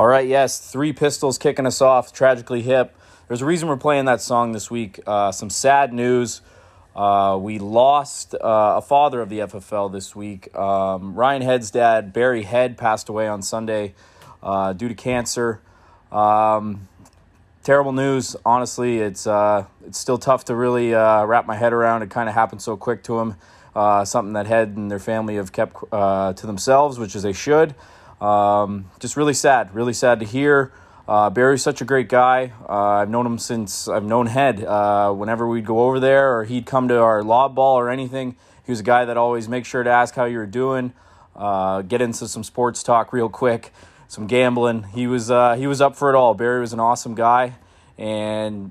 All right, yes, three pistols kicking us off, tragically hip. There's a reason we're playing that song this week. Uh, some sad news. Uh, we lost uh, a father of the FFL this week. Um, Ryan Head's dad, Barry Head, passed away on Sunday uh, due to cancer. Um, terrible news. Honestly, it's uh, it's still tough to really uh, wrap my head around. It kind of happened so quick to him. Something that Head and their family have kept to themselves, which is they should. Um, just really sad. Really sad to hear. Uh, Barry's such a great guy. Uh, I've known him since I've known Head. Uh, whenever we'd go over there or he'd come to our lob ball or anything, he was a guy that always make sure to ask how you were doing. Uh, get into some sports talk real quick, some gambling. He was uh, he was up for it all. Barry was an awesome guy, and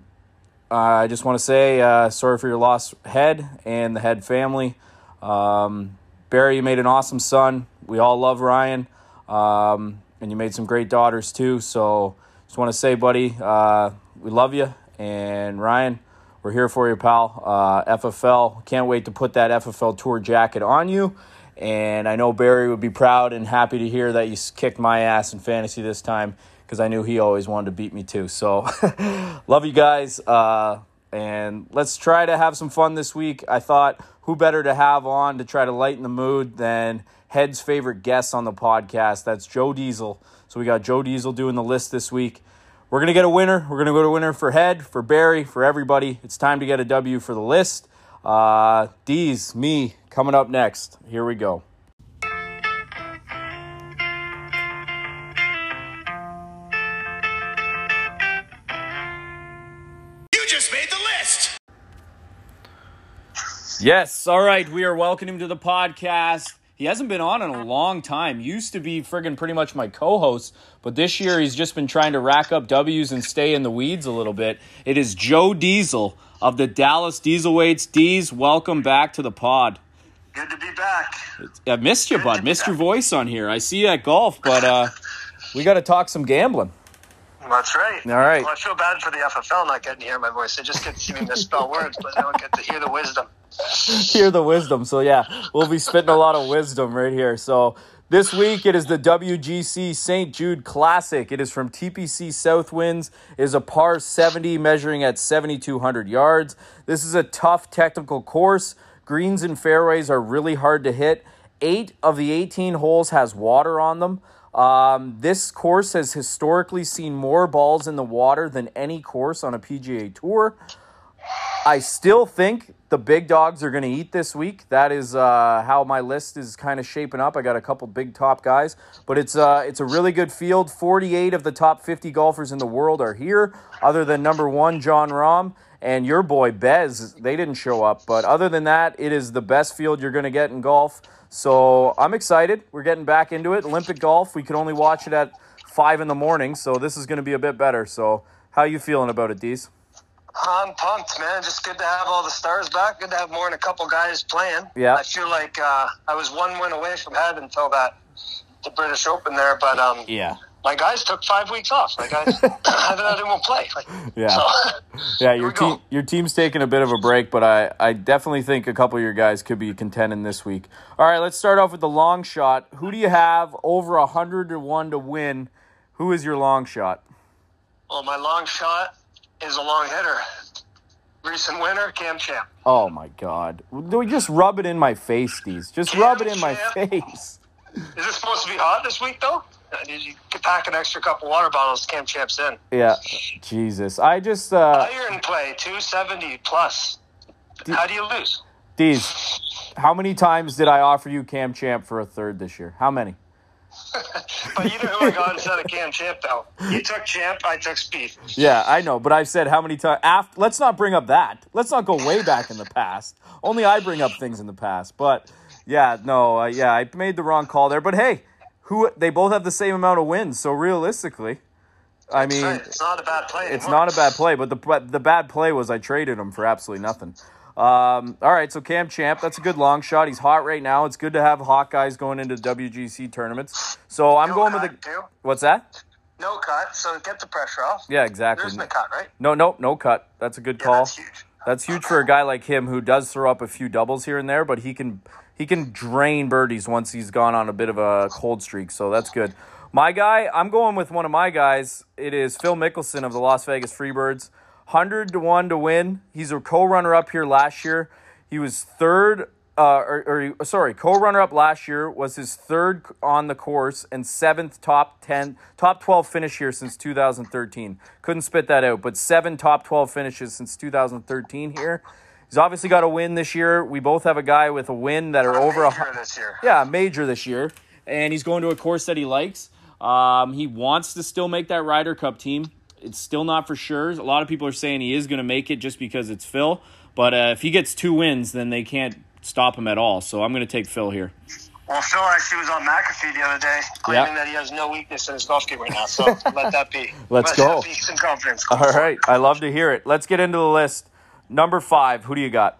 uh, I just want to say sorry for your loss, Head and the Head family. Um, Barry, you made an awesome son. We all love Ryan, um, and you made some great daughters too. So just want to say, buddy, uh, we love you, and Ryan, we're here for you, pal. Uh, FFL, can't wait to put that FFL tour jacket on you. And I know Barry would be proud and happy to hear that you kicked my ass in fantasy this time because I knew he always wanted to beat me too. So, love you guys. Uh, and let's try to have some fun this week. I thought who better to have on to try to lighten the mood than Head's favorite guest on the podcast? That's Joe Diesel. So, we got Joe Diesel doing the list this week. We're going to get a winner. We're going to go to winner for Head, for Barry, for everybody. It's time to get a W for the list. Uh, D's, me, coming up next. Here we go. Yes, all right. We are welcoming him to the podcast. He hasn't been on in a long time. Used to be friggin' pretty much my co-host, but this year he's just been trying to rack up W's and stay in the weeds a little bit. It is Joe Diesel of the Dallas Dieselweights. D's, welcome back to the pod. Good to be back. I missed you, Good bud. to be Missed your back. voice on here. I see you at golf, but uh, we got to talk some gambling. That's right. All right. Well, I feel bad for the FFL not getting to hear my voice. They just get to see me misspell words, but they don't get to hear the wisdom. hear the wisdom. So yeah, we'll be spitting a lot of wisdom right here. So this week it is the WGC St. Jude Classic. It is from TPC Southwinds. It is a par 70 measuring at 7,200 yards. This is a tough technical course. Greens and fairways are really hard to hit. Eight of the 18 holes has water on them. Um, this course has historically seen more balls in the water than any course on a PGA Tour. I still think the big dogs are going to eat this week. That is uh, how my list is kind of shaping up. I got a couple big top guys, but it's uh, it's a really good field. Forty-eight of the top fifty golfers in the world are here, other than number one Jon Rahm and your boy Bez. They didn't show up, but other than that, it is the best field you're going to get in golf. So I'm excited. We're getting back into it. Olympic golf. We could only watch it at five in the morning, so this is going to be a bit better. So how you feeling about it, Dees? I'm pumped, man. Just good to have all the stars back. Good to have more than a couple guys playing. Yeah. I feel like uh, I was one win away from head until that the British Open there, but um, Yeah. my guys took five weeks off. My guys, I didn't even play. Like, Yeah. So, Yeah, your we go. team your team's taking a bit of a break, but I, I definitely think a couple of your guys could be contending this week. All right, let's start off with the long shot. Who do you have over a hundred to one to win? Who is your long shot? well, my long shot is a long hitter. Recent winner, Cam Champ. Oh my God! Do we just rub it in my face, Deez? Just rub it in my face. Is it supposed to be hot this week, though? Uh, you could pack an extra couple water bottles? Cam Champ's in. Yeah, Jesus. I just uh, Iron play, 270 plus. How do you lose? Deez. How many times did I offer you Cam Champ for a third this year? How many? But you know who I got instead of Cam Champ, though. You took Champ, I took Speed. Yeah, I know, but I've said how many times. After, let's not bring up that. Let's not go way back in the past. Only I bring up things in the past. But yeah, no, uh, yeah, I made the wrong call there. But hey, who they both have the same amount of wins, so realistically, I mean, it's not a bad play. it's not a bad play. But the but the bad play was I traded him for absolutely nothing. Um, all right, so Cam Champ, that's a good long shot. He's hot right now. It's good to have hot guys going into WGC tournaments. So I'm No going with the too. what's that? No cut, so get the pressure off. Yeah, exactly. There's no cut, right? No, no, no cut. That's a good Yeah, call. that's huge. That's huge for a guy like him who does throw up a few doubles here and there, but he can he can drain birdies once he's gone on a bit of a cold streak. So that's good. My guy, I'm going with one of my guys. It is Phil Mickelson of the Las Vegas Freebirds. 100 to 1 to win. He's a co runner up here last year. He was third, uh, or, or sorry, co runner up last year, was his third on the course and seventh top 10, top 12 finish here since 2013. Couldn't spit that out, but seven top 12 finishes since 2013 here. He's obviously got a win this year. We both have a guy with a win that are over a Major this year. yeah, major this year, and he's going to a course that he likes. Um, he wants to still make that Ryder Cup team. It's still not for sure. A lot of people are saying he is going to make it just because it's Phil. But uh, if he gets two wins, then they can't stop him at all. So I'm going to take Phil here. Well, Phil actually was on McAfee the other day, claiming Yeah. that he has no weakness in his golf game right now. So let that be. Let's let go. That be some confidence. All right, I love to hear it. Let's get into the list. Number five, who do you got?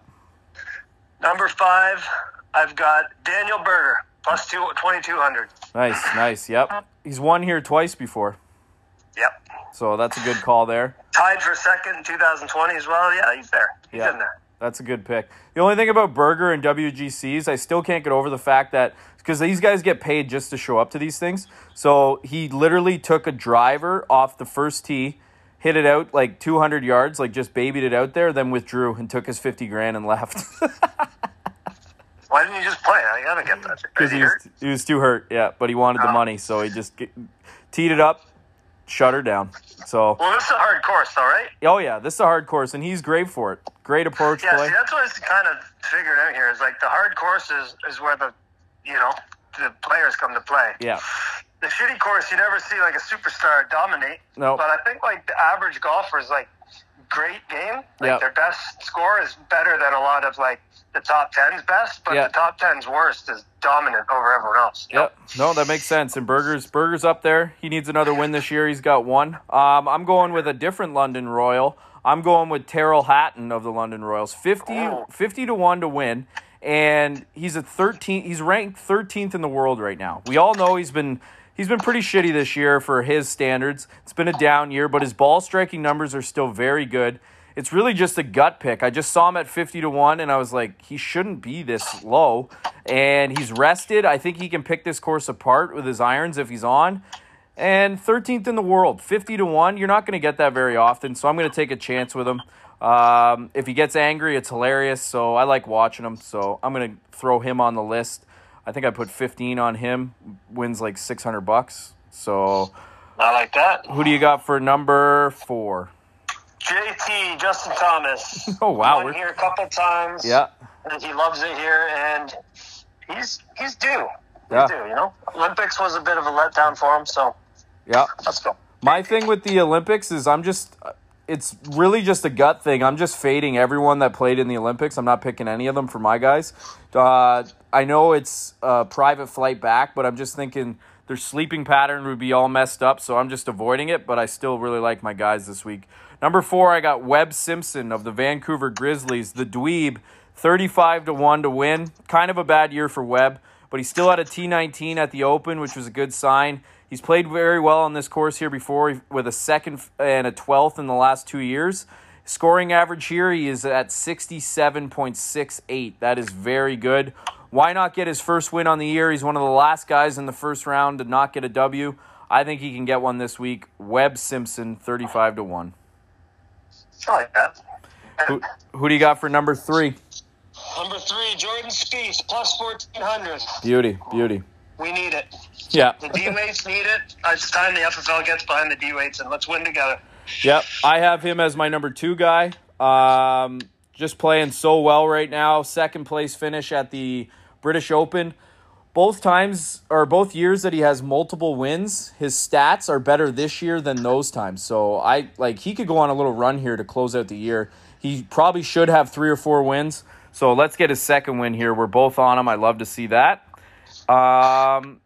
Number five, I've got Daniel Berger plus two, 2200. Nice, nice. Yep, he's won here twice before, Yep. so that's a good call there. Tied for second in 2020 as well. Yeah, he's there. He's Yeah. in there. That's a good pick. The only thing about Berger and WGCs, I still can't get over the fact that because these guys get paid just to show up to these things. So he literally took a driver off the first tee, hit it out like 200 yards, like just babied it out there, then withdrew and took his 50 grand and left Why didn't you just play? I gotta get that. because he he was, he was too hurt. Yeah, but he wanted the Oh. money, so he just get, teed it up, shut her down. So, Well, this is a hard course, though, right? oh yeah, this is a hard course, and he's great for it. Great approach Yeah, play. see, that's what I kind of figured out here. Is like the hard courses is is where the, you know, the players come to play. Yeah. The shitty course, you never see like a superstar dominate. No. But I think like the average golfer is like great game. Like Yeah. their best score is better than a lot of like the top 10's best, but Yeah. the top 10's worst is dominant over everyone else. know? Yep. No, that makes sense. And Berger's, Berger's up there. He needs another win this year. He's got one. Um, I'm going with a different London Royal. I'm going with Tyrrell Hatton of the London Royals. 50, Oh. 50 to one to win, and he's at 13. He's ranked 13th in the world right now. We all know he's been. He's been pretty shitty this year for his standards. It's been a down year, but his ball striking numbers are still very good. It's really just a gut pick. I just saw him at 50 to 1 and I was like, he shouldn't be this low. And he's rested. I think he can pick this course apart with his irons if he's on. And 13th in the world, 50 to 1. You're not going to get that very often, so I'm going to take a chance with him. Um, if he gets angry, it's hilarious. So I like watching him. So I'm going to throw him on the list. I think I put 15 on him. Wins like 600 bucks. So I like that. who do you got for number four? JT, Justin Thomas. Oh, wow. Won We're- here a couple times. Yeah. And he loves it here, and he's he's due. He's Yeah. due, you know? Olympics was a bit of a letdown for him, so Yeah. let's go. My thing with the Olympics is I'm just it's really just a gut thing. I'm just fading everyone that played in the Olympics. I'm not picking any of them for my guys. Uh, I know it's a private flight back, but I'm just thinking their sleeping pattern would be all messed up, so I'm just avoiding it, but I still really like my guys this week. Number 4, I got Webb Simpson of the Vancouver Grizzlies, the dweeb, 35 to 1 to win. Kind of a bad year for Webb, but he still had a T19 at the Open, which was a good sign. He's played very well on this course here before with a second and a 12th in the last two years. Scoring average here, he is at 67.68. That is very good. Why not get his first win on the year? He's one of the last guys in the first round to not get a W. I think he can get one this week. Webb Simpson, 35 to 1. I like that. Who, who do you got for number three? Number three, Jordan Spieth, plus 1400. Beauty, beauty. We need it. Yeah. The D weights need it. It's time the FFL gets behind the D weights and let's win together. Yep, I have him as my number two guy. Um, just playing so well right now. Second place finish at the British Open. Both times or both years that he has multiple wins, his stats are better this year than those times. So I like he could go on a little run here to close out the year. He probably should have three or four wins. So let's get his second win here. We're both on him. I love to see that. Um,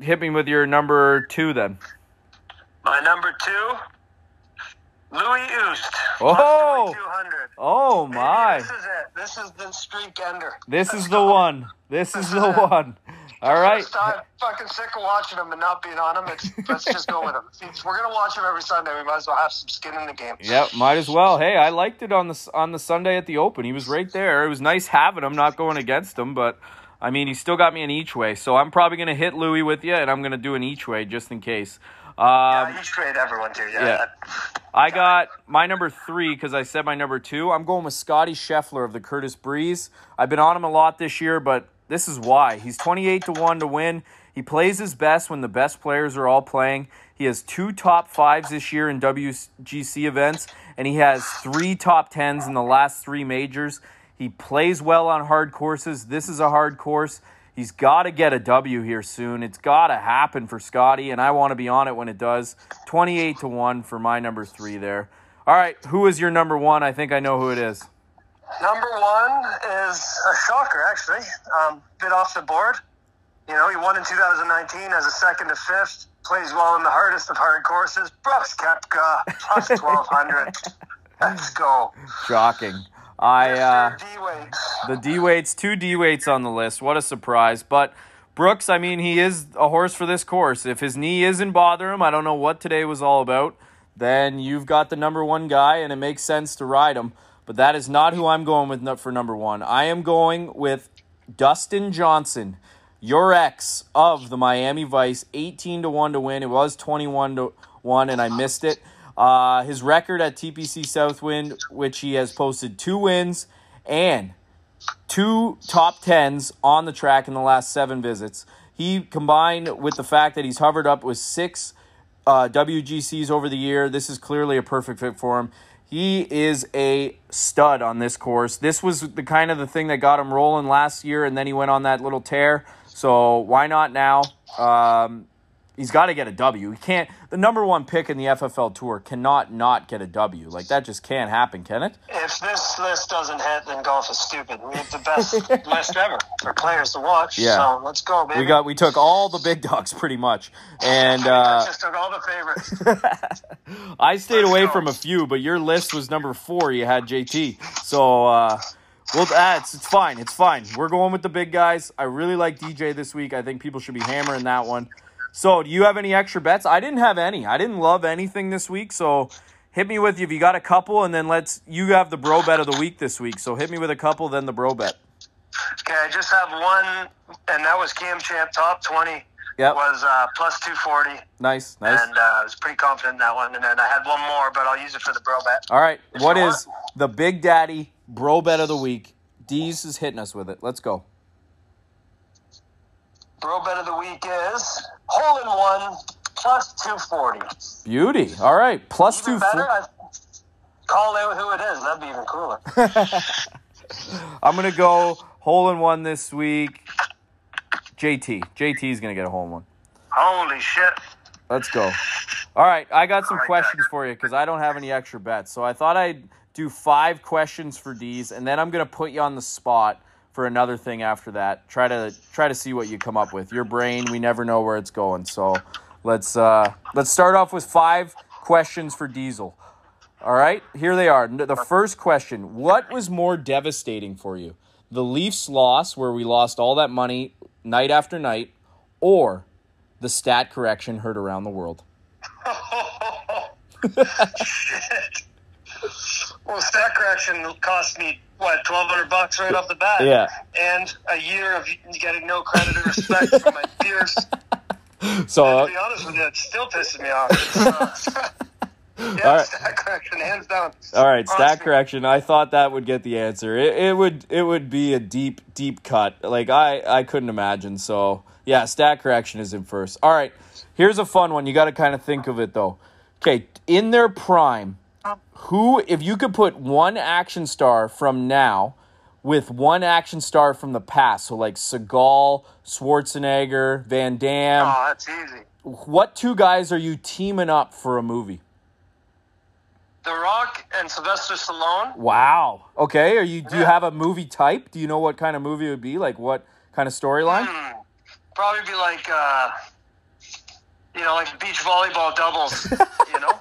hit me with your number two then. My number two, Louis Oost. Oh! Oh my! This is it. This is the streak ender. This is the one. This is the one. All right. I'm fucking sick of watching him and not being on him. It's, let's just go with him. We're gonna watch him every Sunday. We might as well have some skin in the game. Yep, might as well. Hey, I liked it on the on the Sunday at the Open. He was right there. It was nice having him, not going against him, but I mean, he still got me an each way, so I'm probably going to hit Louis with you, and I'm going to do an each way just in case. Um, yeah, you trade everyone too. Yeah. yeah. I got my number three because I said my number two. I'm going with Scotty Scheffler of the Curtis Breeze. I've been on him a lot this year, but this is why. He's 28 to 1 to win. He plays his best when the best players are all playing. He has two top fives this year in WGC events, and he has three top tens in the last three majors. He plays well on hard courses. This is a hard course. He's got to get a W here soon. It's got to happen for Scotty, and I want to be on it when it does. 28 to 1 for my number three there. All right, who is your number one? I think I know who it is. Number one is a shocker, actually. Um, bit off the board. You know, he won in 2019 as a second to fifth. Plays well in the hardest of hard courses. Brooks Koepka, plus 1200. Let's go. Shocking. I uh, the D weights, two D weights on the list. What a surprise! But Brooks, I mean, he is a horse for this course. If his knee isn't bothering him, I don't know what today was all about. Then you've got the number one guy, and it makes sense to ride him. But that is not who I'm going with for number one. I am going with Dustin Johnson, your ex of the Miami Vice, 18 to 1 to win. It was 21 to 1, and I missed it. Uh, his record at TPC Southwind, which he has posted two wins and two top tens on the track in the last seven visits. He combined with the fact that he's hovered up with six uh, WGCs over the year. This is clearly a perfect fit for him. He is a stud on this course. This was the kind of the thing that got him rolling last year, and then he went on that little tear. So why not now? Um, He's got to get a W. He can't. The number one pick in the FFL Tour cannot not get a W. Like that just can't happen, can it? If this list doesn't hit, then golf is stupid. We have the best list ever for players to watch. Yeah. So let's go, baby. We got we took all the big dogs pretty much, and uh, just took all the favorites. I stayed Let's away go. from a few. But your list was number four. You had JT, so uh, well, that's it's fine. It's fine. We're going with the big guys. I really like DJ this week. I think people should be hammering that one. So, do you have any extra bets? I didn't have any. I didn't love anything this week. So, hit me with if you got a couple, and then let's. You have the bro bet of the week this week. So, hit me with a couple, then the bro bet. okay, I just have one, and that was Cam Champ top 20. Yep. Was uh, plus 240, Nice, nice. and uh, I was pretty confident in that one. And then I had one more, but I'll use it for the bro bet. All right. If What is the Big Daddy bro bet of the week? Deez is hitting us with it. Let's go. Bro bet of the week is hole in one plus 240. Beauty. All right. Plus Even two. better, I call out who it is. That'd be even cooler. I'm gonna go hole in one this week. JT. JT is gonna get a hole in one. Holy shit. Let's go. All right, I got some questions for you because I don't have any extra bets. So I thought I'd do five questions for D's, and then I'm gonna put you on the spot for another thing after that. Try to try to see what you come up with. Your brain, we never know where it's going. So let's uh, let's start off with five questions for Diesel. All right, here they are. The first question: What was more devastating for you, the Leafs loss, where we lost all that money night after night, or the stat correction heard around the world? Shit. Well, stat correction cost me what twelve hundred bucks right off the bat. Yeah. And a year of getting no credit or respect from my peers. So To be honest with you, it still pisses me off. Yeah, All right. stat correction, hands down. All right, stat correction. I thought that would get the answer. It, it would it would be a deep deep cut. Like I I couldn't imagine. So yeah, stat correction is in first. All right, here's a fun one. You got to kind of think of it though. Okay, in their prime, who if you could put one action star from now with one action star from the past, so like Seagal, Schwarzenegger, Van Damme, Oh, that's easy. what two guys are you teaming up for a movie? The Rock and Sylvester Stallone. Wow. Okay. Are you? Do you have a movie type? Do you know what kind of movie it would be? Like what kind of storyline? Hmm. Probably be like, uh, you know, like beach volleyball doubles. you know.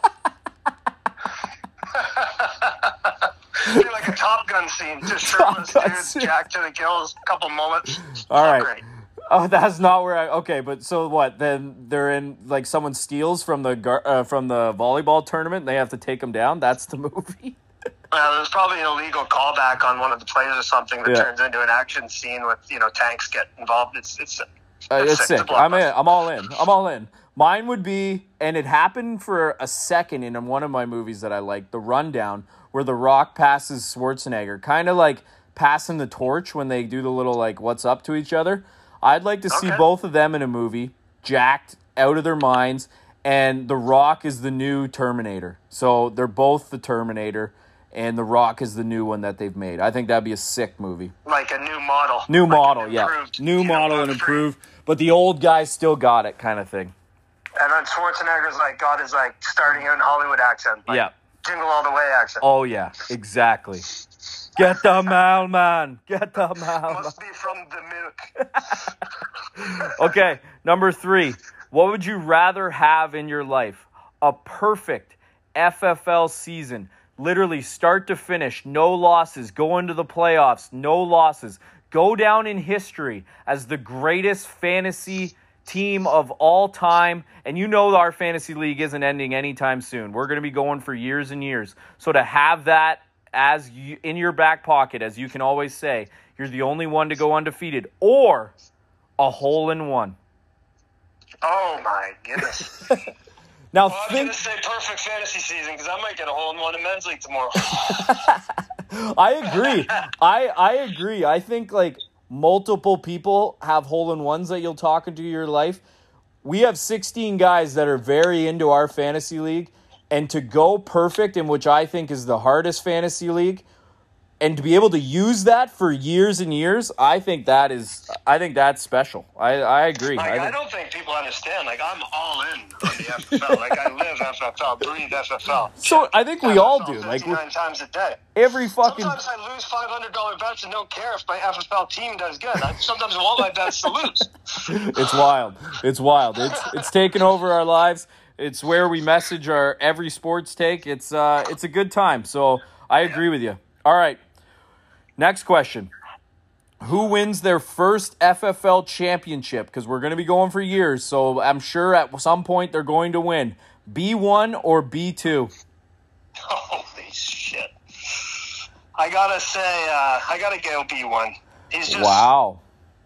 Be like a Top Gun scene, just shirtless dudes, scene. jacked to the gills, a couple moments. All right. Great. Oh, that's not where I. Okay, but so what? Then they're in like someone steals from the gar, uh, from the volleyball tournament. And they have to take them down. That's the movie. Uh, there's probably an illegal callback on one of the plays or something that Yeah. turns into an action scene with you know tanks get involved. It's it's Uh, It's it's sick. sick. It's I'm in. I'm all in. I'm all in. Mine would be, and it happened for a second in one of my movies that I like, The Rundown, where The Rock passes Schwarzenegger, kind of like passing the torch when they do the little like what's up to each other. I'd like to see both of them in a movie, jacked out of their minds, and The Rock is the new Terminator. So they're both the Terminator, and The Rock is the new one that they've made. I think that'd be a sick movie. like a new model. New Like model, yeah. New model and improved, but the old guys still got it, kind of thing. And then Schwarzenegger's like got his like starting in Hollywood accent. Like, Yeah. Jingle all the way accent. Oh yeah, exactly. Get the mail, man. Get the mailman. Must be from the milk. Okay, number three. What would you rather have in your life? A perfect FFL season, literally start to finish, no losses, go into the playoffs, no losses, go down in history as the greatest fantasy team of all time. And you know our fantasy league isn't ending anytime soon. We're going to be going for years and years. So to have that as you, in your back pocket, as you can always say, you're the only one to go undefeated, or a hole in one. Oh my goodness. Now Well, I'm think gonna say perfect fantasy season because I might get a hole in one in men's league tomorrow. I agree. I I agree. I think like multiple people have hole in ones that you'll talk into your life. We have 16 guys that are very into our fantasy league and to go perfect in which I think is the hardest fantasy league and to be able to use that for years and years, I think that is I think that's special. I I agree. Like, I I don't understand. Like, I'm all in on the FFL. like, I live FFL, breathe FFL. so I think we all do. Like nine times a day. every fucking Sometimes I lose five hundred dollar bets and don't care if my FFL team does good. I sometimes want my bets to lose. It's wild. It's wild. It's it's taken over our lives. It's where we message our every sports take. It's uh it's a good time. So I agree with you. All right. Next question. Who wins their first FFL championship? Because we're going to be going for years, so I'm sure at some point they're going to win. B1 or B2? Holy shit! I gotta say, uh, I gotta go B one. He's just Wow.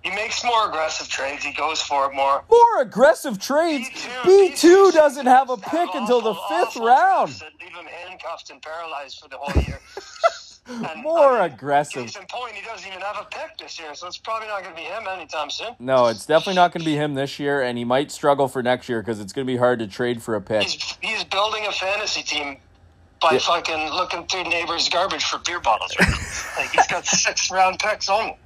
he makes more aggressive trades. He goes for it more. More aggressive trades. B2 doesn't have a pick until the fifth round. leave him handcuffed and paralyzed for the whole year. And, More I mean, aggressive. Case in point, he doesn't even have a pick this year, so it's probably not going to be him anytime soon. No, it's definitely not going to be him this year, and he might struggle for next year because it's going to be hard to trade for a pick. He's he's building a fantasy team by Yeah. fucking looking through neighbors' garbage for beer bottles. Right? like he's got six round picks only.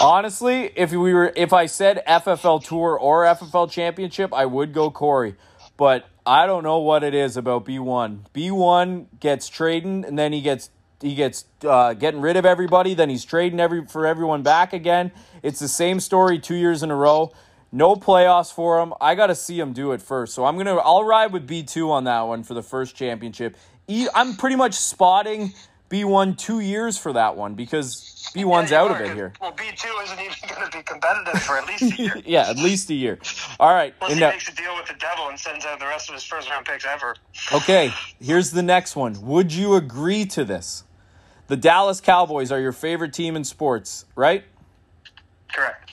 Honestly, if we were, if I said FFL Tour or FFL Championship, I would go Corey, but I don't know what it is about B one. B one gets trading, and then he gets he gets uh, getting rid of everybody. Then he's trading every for everyone back again. It's the same story two years in a row. No playoffs for him. I got to see him do it first. So I'm gonna I'll ride with B two on that one for the first championship. E, I'm pretty much spotting B one two years for that one because B one's Yeah, out of it here. Well, B two isn't even going to be competitive for at least a year. yeah, at least a year. All right. Unless he now- makes a deal with the devil and sends out the rest of his first round picks ever. okay, here's the next one. Would you agree to this? The Dallas Cowboys are your favorite team in sports, right? Correct.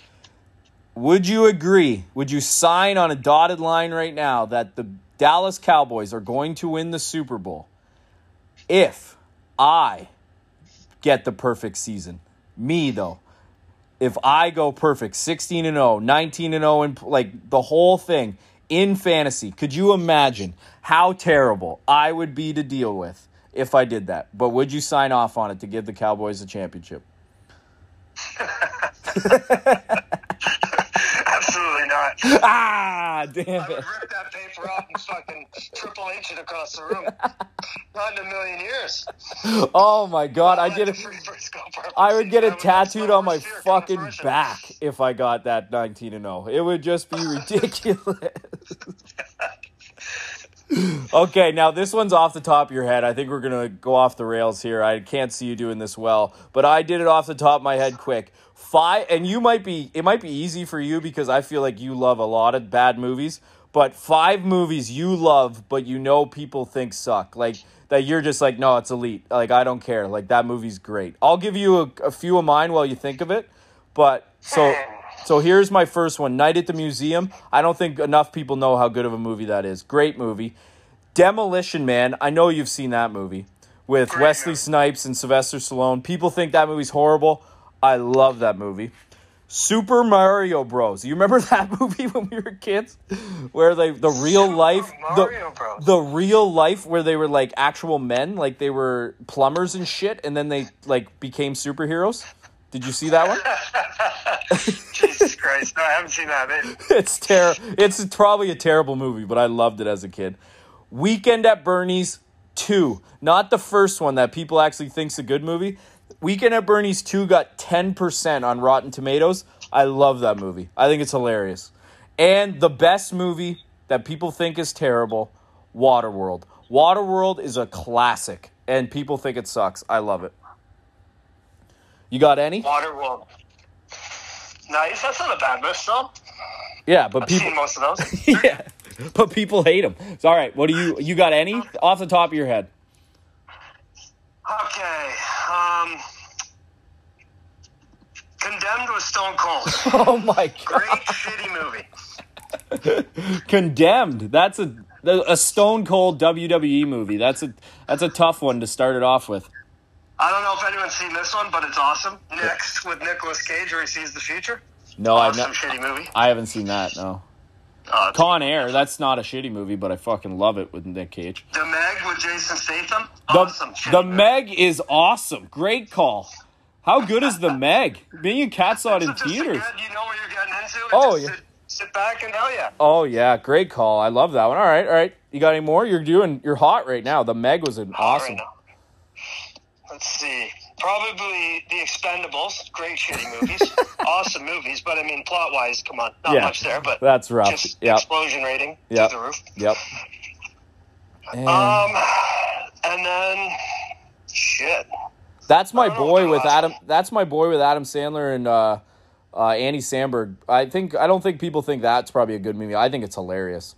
Would you agree? Would you sign on a dotted line right now that the Dallas Cowboys are going to win the Super Bowl if I get the perfect season? Me, though. If I go perfect, 16 and 0, 19 and 0, and like the whole thing in fantasy, could you imagine how terrible I would be to deal with if I did that? But would you sign off on it to give the Cowboys a championship? Absolutely not. Ah, damn I it. would rip that paper up and fucking triple H it across the room. Not in a million years. Oh my god, I the it. free Frisco purple I would get it tattooed on my worst fear come to fucking back if I got that 19 and 0. It would just be ridiculous. okay, now this one's off the top of your head. I think we're going to go off the rails here. I can't see you doing this well, but I did it off the top of my head quick. Five and you might be it might be easy for you because I feel like you love a lot of bad movies, but five movies you love but you know people think suck. Like that you're just like, no, it's elite. Like I don't care. Like that movie's great. I'll give you a, a few of mine while you think of it. But so so here's my first one, Night at the Museum. I don't think enough people know how good of a movie that is. Great movie. Demolition Man. I know you've seen that movie with Great Wesley movie. Snipes and Sylvester Stallone. People think that movie's horrible. I love that movie. Super Mario Bros. You remember that movie when we were kids, where they the real Super life the, the real life where they were like actual men, like they were plumbers and shit, and then they like became superheroes. Did you see that one? Jesus Christ. No, I haven't seen that. It, it's terrible. It's probably a terrible movie, but I loved it as a kid. Weekend at Bernie's two, not the first one that people actually think's a good movie. Weekend at Bernie's two got ten percent on Rotten Tomatoes. I love that movie. I think it's hilarious. And the best movie that people think is terrible, Waterworld. Waterworld is a classic, and people think it sucks. I love it. You got any? Waterworld. Nice. That's not a bad list, though. Yeah, but I've people. most of those. yeah, but people hate them. So, all right, what do you you got? Any off the top of your head? Okay. Um, Condemned was Stone Cold. Oh my god! Great shitty movie. Condemned. That's a a Stone Cold WWE movie. That's a that's a tough one to start it off with. I don't know if anyone's seen this one, but it's awesome. Next with Nicolas Cage, where he sees the future. No, I've Awesome not. shitty movie. I haven't seen that. No. Uh, Con Air. That's not a shitty movie, but I fucking love it with Nick Cage. the Meg with Jason Statham. Awesome. shitty the. Meg is awesome. Great call. How good is the Meg? Me and Kat saw it in It's just a theaters. good- you know what you're getting into. Oh, yeah. Sit, sit back and hell yeah. Oh yeah, great call. I love that one. All right, all right. You got any more? You're doing. You're hot right now. The Meg was an awesome. now. Let's see. Probably The Expendables. Great shitty movies. awesome movies, but I mean, plot wise, come on, not Yeah, much there. But that's rough. Just Yep. explosion rating Yep. through the roof. Yep. And Um, and then shit. that's my I don't know boy with Adam. That's my boy with Adam Sandler and uh, uh, Andy Samberg. I think. I don't think people think that's probably a good movie. I think it's hilarious.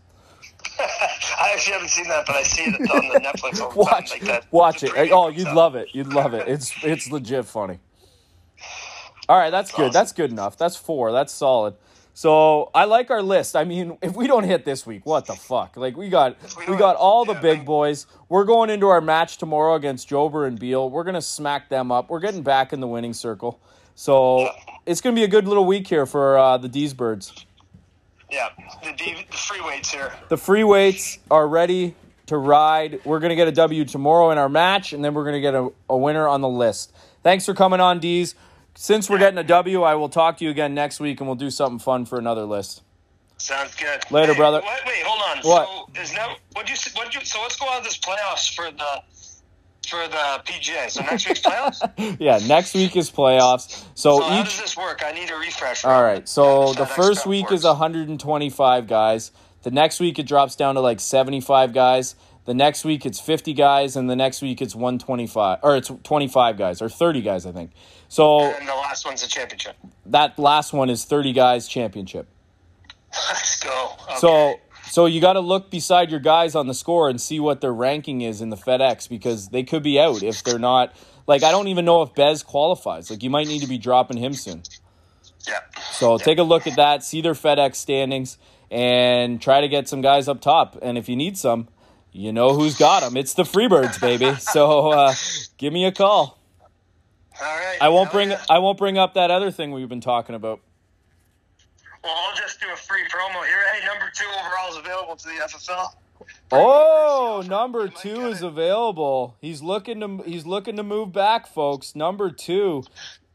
I actually haven't seen that, but I see it on the Netflix all Watch. Like that. watch it. Oh, you'd love it. You'd love it. It's it's legit funny. All right, that's good. awesome. That's good enough. That's four. That's solid. So I like our list. I mean, if we don't hit this week, what the fuck? Like we got we we got all the yeah, big man. boys. We're going into our match tomorrow against Jober and Beal. We're gonna smack them up. We're getting back in the winning circle. So it's gonna be a good little week here for uh, the D's birds. Yeah, the, the free weights here. The free weights are ready to ride. We're going to get a W tomorrow in our match, and then we're going to get a, a winner on the list. Thanks for coming on, D's. Since we're getting a W, I will talk to you again next week, and we'll do something fun for another list. Sounds good. Later, Hey, brother. Wait, wait, hold on. What? So is now what you what you so let's go on this playoffs for the for the PGA. So next week's playoffs. Yeah, next week is playoffs. So, So how does each. this work? I need a refresh. All right. So the first week works. is 125 guys. The next week it drops down to like 75 guys. The next week it's 50 guys, and the next week it's 125 or it's 25 guys or 30 guys, I think. So And the last one's a championship. that last one is 30 guys championship. Let's go. Okay. So so you got to look beside your guys on the score and see what their ranking is in the FedEx because they could be out if they're not. Like I don't even know if Bez qualifies. Like you might need to be dropping him soon. yeah. So take a look at that, see their FedEx standings, and try to get some guys up top. And if you need some, you know who's got them. It's the Freebirds, baby. So uh, give me a call. All right. I won't bring yeah. I won't bring up that other thing we've been talking about. Well, I'll just do a free promo here. Hey, number two overall is available to the FFL. Oh, number two is available. He's looking to he's looking to move back, folks. Number two,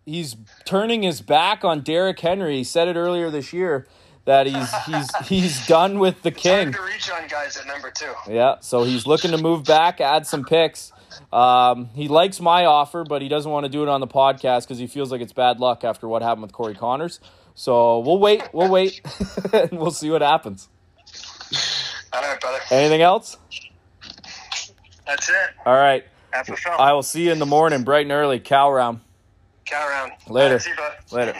he's turning his back on Derrick Henry. He said it earlier this year that he's he's he's done with the Hard king. to reach on guys at number two. Yeah, so he's looking to move back, add some picks. Um, he likes my offer, but he doesn't want to do it on the podcast because he feels like it's bad luck after what happened with Corey Conners. So we'll wait, we'll wait, and we'll see what happens. All right, brother. Anything else? That's it. All right. I will see you in the morning, bright and early. Cow round. Cow round. Later. Right, you. Later.